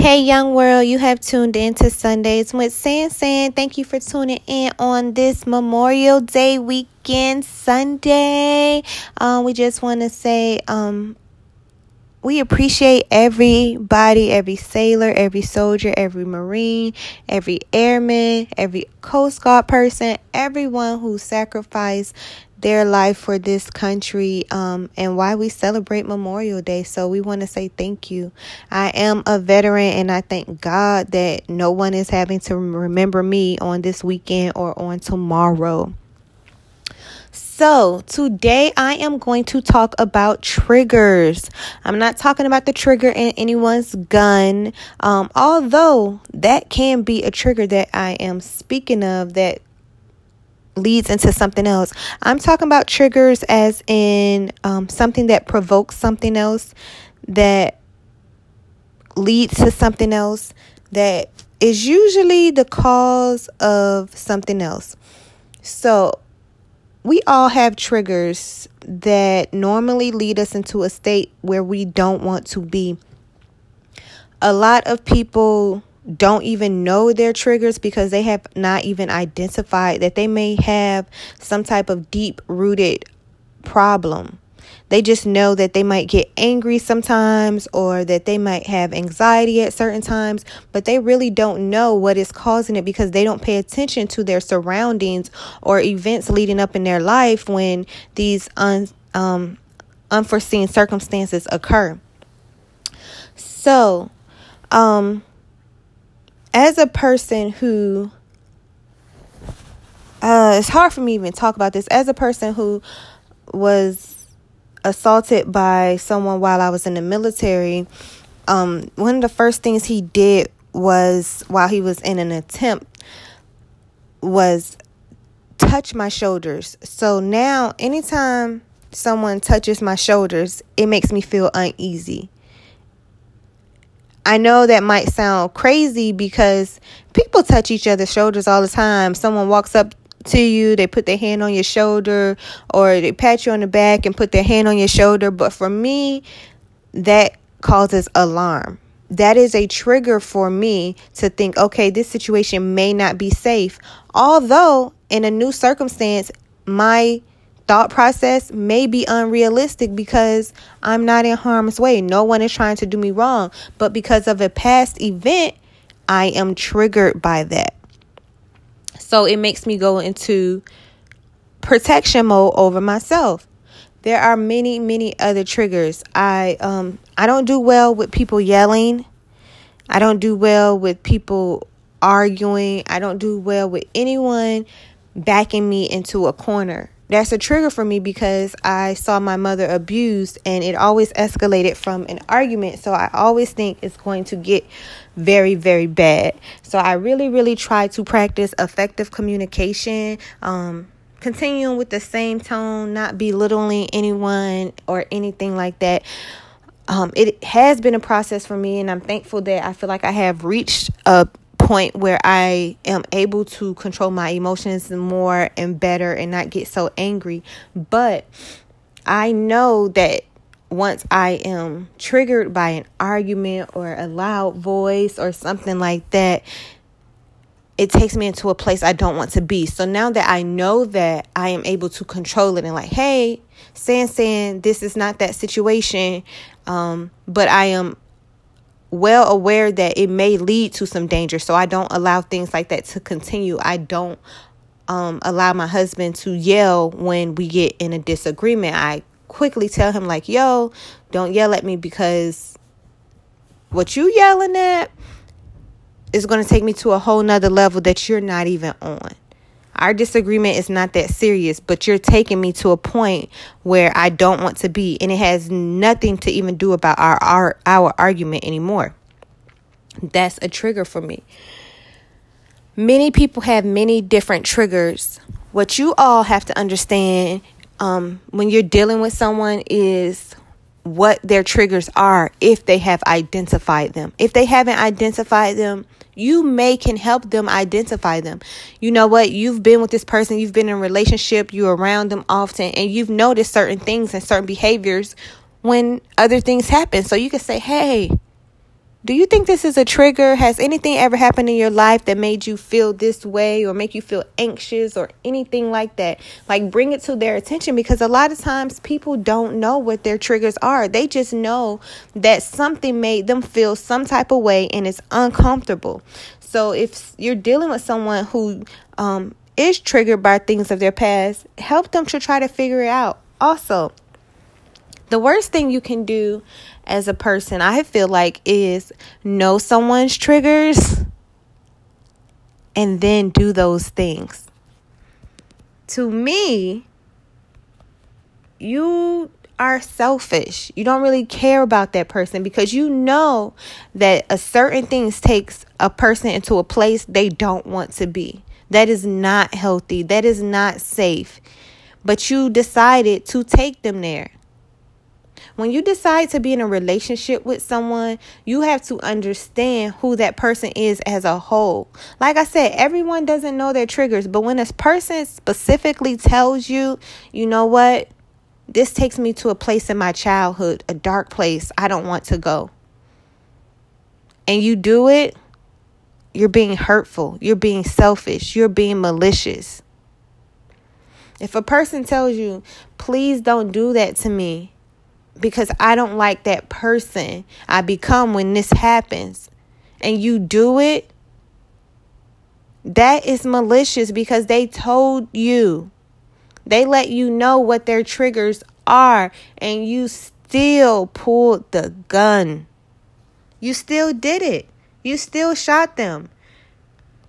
Hey, young world, you have tuned in to Sundays with San San. Thank you for tuning in on this Memorial Day weekend Sunday. Um, we just want to say um, we appreciate everybody, every sailor, every soldier, every Marine, every airman, every Coast Guard person, everyone who sacrificed their life for this country um, and why we celebrate Memorial Day. So we want to say thank you. I am a veteran and I thank God that no one is having to remember me on this weekend or on tomorrow. So, today I am going to talk about triggers. I'm not talking about the trigger in anyone's gun, um, although that can be a trigger that I am speaking of that leads into something else. I'm talking about triggers as in um, something that provokes something else, that leads to something else, that is usually the cause of something else. So, we all have triggers that normally lead us into a state where we don't want to be. A lot of people don't even know their triggers because they have not even identified that they may have some type of deep rooted problem. They just know that they might get angry sometimes or that they might have anxiety at certain times, but they really don't know what is causing it because they don't pay attention to their surroundings or events leading up in their life when these un, um, unforeseen circumstances occur. So, um, as a person who uh, it's hard for me even talk about this as a person who was assaulted by someone while I was in the military. Um, one of the first things he did was while he was in an attempt was touch my shoulders. So now anytime someone touches my shoulders, it makes me feel uneasy. I know that might sound crazy because people touch each other's shoulders all the time. Someone walks up to you, they put their hand on your shoulder, or they pat you on the back and put their hand on your shoulder. But for me, that causes alarm. That is a trigger for me to think, okay, this situation may not be safe. Although, in a new circumstance, my thought process may be unrealistic because I'm not in harm's way. No one is trying to do me wrong. But because of a past event, I am triggered by that. So it makes me go into protection mode over myself. There are many, many other triggers. I um I don't do well with people yelling. I don't do well with people arguing. I don't do well with anyone backing me into a corner that's a trigger for me because I saw my mother abused and it always escalated from an argument. So I always think it's going to get very, very bad. So I really, really try to practice effective communication. Um, continuing with the same tone, not belittling anyone or anything like that. Um, it has been a process for me, and I'm thankful that I feel like I have reached a point where I am able to control my emotions more and better and not get so angry. But I know that once I am triggered by an argument or a loud voice or something like that, it takes me into a place I don't want to be. So now that I know that I am able to control it and like, hey, San San, this is not that situation. Um, but I am well aware that it may lead to some danger. So I don't allow things like that to continue. I don't um, allow my husband to yell when we get in a disagreement. I quickly tell him, like, yo, don't yell at me because what you yelling at is going to take me to a whole nother level that you're not even on. Our disagreement is not that serious, but you're taking me to a point where I don't want to be, and it has nothing to even do about our our, our argument anymore. That's a trigger for me. Many people have many different triggers. What you all have to understand um, when you're dealing with someone is what their triggers are if they have identified them. If they haven't identified them, you may can help them identify them. You know what? You've been with this person, you've been in a relationship, you're around them often, and you've noticed certain things and certain behaviors when other things happen. So you can say, hey, Do you think this is a trigger? Has anything ever happened in your life that made you feel this way or make you feel anxious or anything like that? Like, bring it to their attention because a lot of times people don't know what their triggers are. They just know that something made them feel some type of way and it's uncomfortable. So, if you're dealing with someone who um, is triggered by things of their past, help them to try to figure it out. Also, the worst thing you can do as a person, I feel like, is know someone's triggers and then do those things. To me, you are selfish. You don't really care about that person because you know that a certain things takes a person into a place they don't want to be. That is not healthy. That is not safe. But you decided to take them there. When you decide to be in a relationship with someone, you have to understand who that person is as a whole. Like I said, everyone doesn't know their triggers, but when a person specifically tells you, you know what, this takes me to a place in my childhood, a dark place I don't want to go. And you do it, you're being hurtful, you're being selfish, you're being malicious. If a person tells you, please don't do that to me, because I don't like that person I become when this happens, and you do it, that is malicious because they told you. They let you know what their triggers are, and you still pulled the gun. You still did it. You still shot them.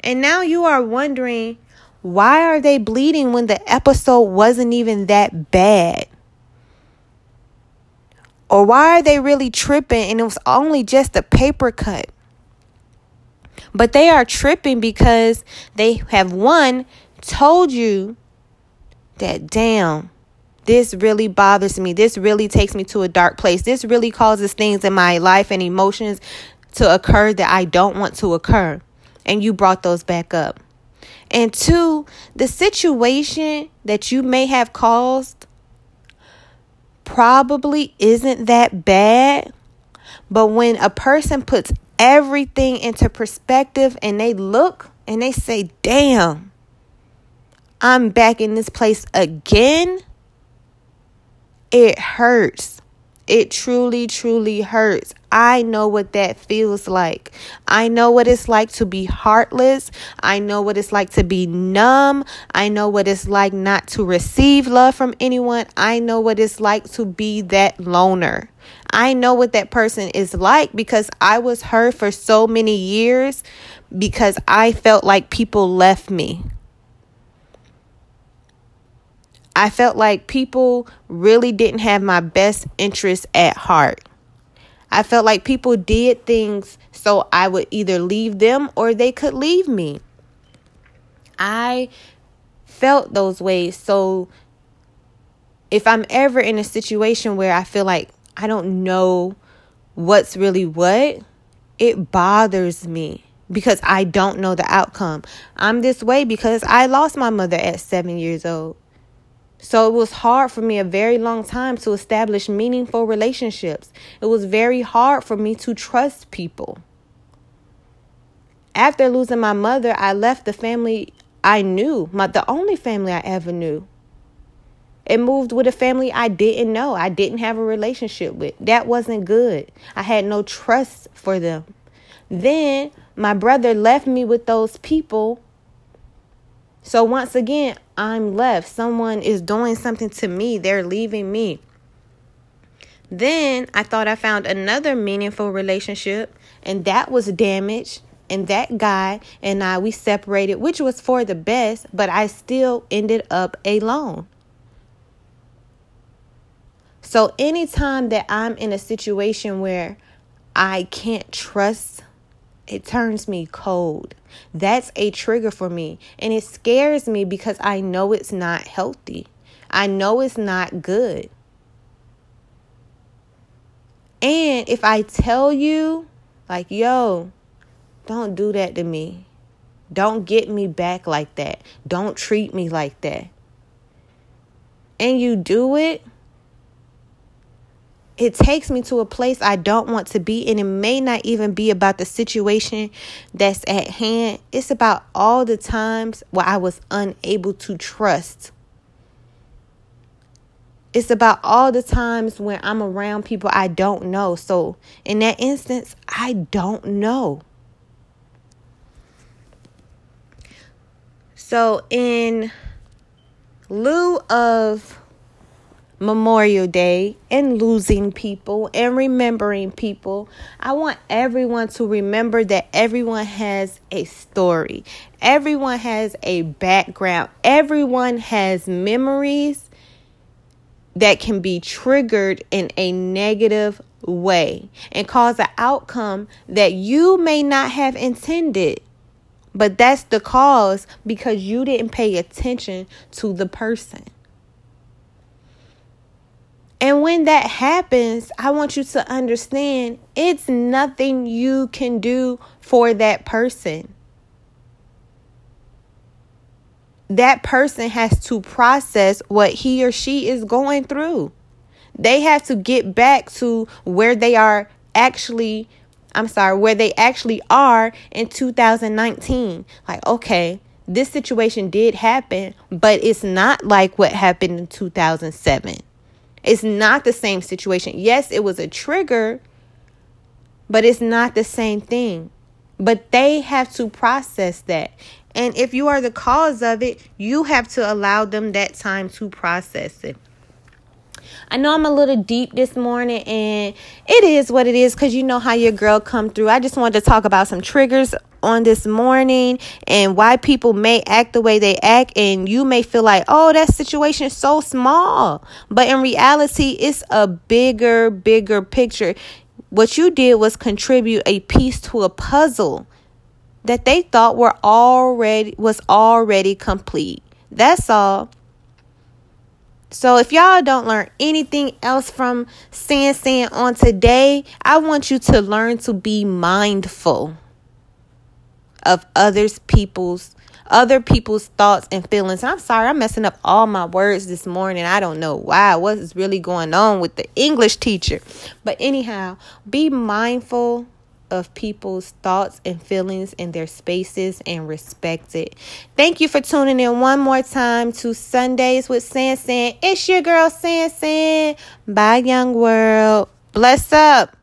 And now you are wondering why are they bleeding when the episode wasn't even that bad? Or why are they really tripping and it was only just a paper cut? But they are tripping because they have one told you that damn this really bothers me. This really takes me to a dark place. This really causes things in my life and emotions to occur that I don't want to occur. And you brought those back up. And two, the situation that you may have caused probably isn't that bad. But when a person puts everything into perspective and they look and they say, damn, I'm back in this place again, it hurts. It truly, truly hurts. I know what that feels like. I know what it's like to be heartless. I know what it's like to be numb. I know what it's like not to receive love from anyone. I know what it's like to be that loner. I know what that person is like because I was hurt for so many years because I felt like people left me. I felt like people really didn't have my best interest at heart. I felt like people did things so I would either leave them or they could leave me. I felt those ways. So if I'm ever in a situation where I feel like I don't know what's really what, it bothers me because I don't know the outcome. I'm this way because I lost my mother at seven years old. So it was hard for me a very long time to establish meaningful relationships. It was very hard for me to trust people. After losing my mother, I left the family I knew, my the only family I ever knew. It moved with a family I didn't know. I didn't have a relationship with. That wasn't good. I had no trust for them. Then my brother left me with those people so once again, I'm left. Someone is doing something to me, they're leaving me. Then I thought I found another meaningful relationship, and that was damaged. And that guy and I, we separated, which was for the best, but I still ended up alone. So, anytime that I'm in a situation where I can't trust it turns me cold. That's a trigger for me. And it scares me because I know it's not healthy. I know it's not good. And if I tell you, like, yo, don't do that to me. Don't get me back like that. Don't treat me like that. And you do it, it takes me to a place I don't want to be. And it may not even be about the situation that's at hand, it's about all the times where I was unable to trust. It's about all the times when I'm around people I don't know. So, in that instance, I don't know. So, in lieu of Memorial Day and losing people and remembering people. I want everyone to remember that everyone has a story, everyone has a background, everyone has memories that can be triggered in a negative way and cause an outcome that you may not have intended. But that's the cause because you didn't pay attention to the person. And when that happens, I want you to understand it's nothing you can do for that person. That person has to process what he or she is going through. They have to get back to where they are actually, I'm sorry, where they actually are in 2019. Like, okay, this situation did happen, but it's not like what happened in 2007 it's not the same situation. Yes, it was a trigger, but it's not the same thing. But they have to process that. And if you are the cause of it, you have to allow them that time to process it. I know I'm a little deep this morning and it is what it is cuz you know how your girl come through. I just wanted to talk about some triggers on this morning and why people may act the way they act and you may feel like oh that situation is so small. But in reality it's a bigger bigger picture. What you did was contribute a piece to a puzzle that they thought were already was already complete. That's all. So if y'all don't learn anything else from San San on today, I want you to learn to be mindful of others people's other people's thoughts and feelings. I'm sorry, I'm messing up all my words this morning. I don't know why. What is really going on with the English teacher? But anyhow, be mindful of people's thoughts and feelings in their spaces and respect it. Thank you for tuning in one more time to Sundays with San San. It's your girl San San. Bye, young world. Bless up.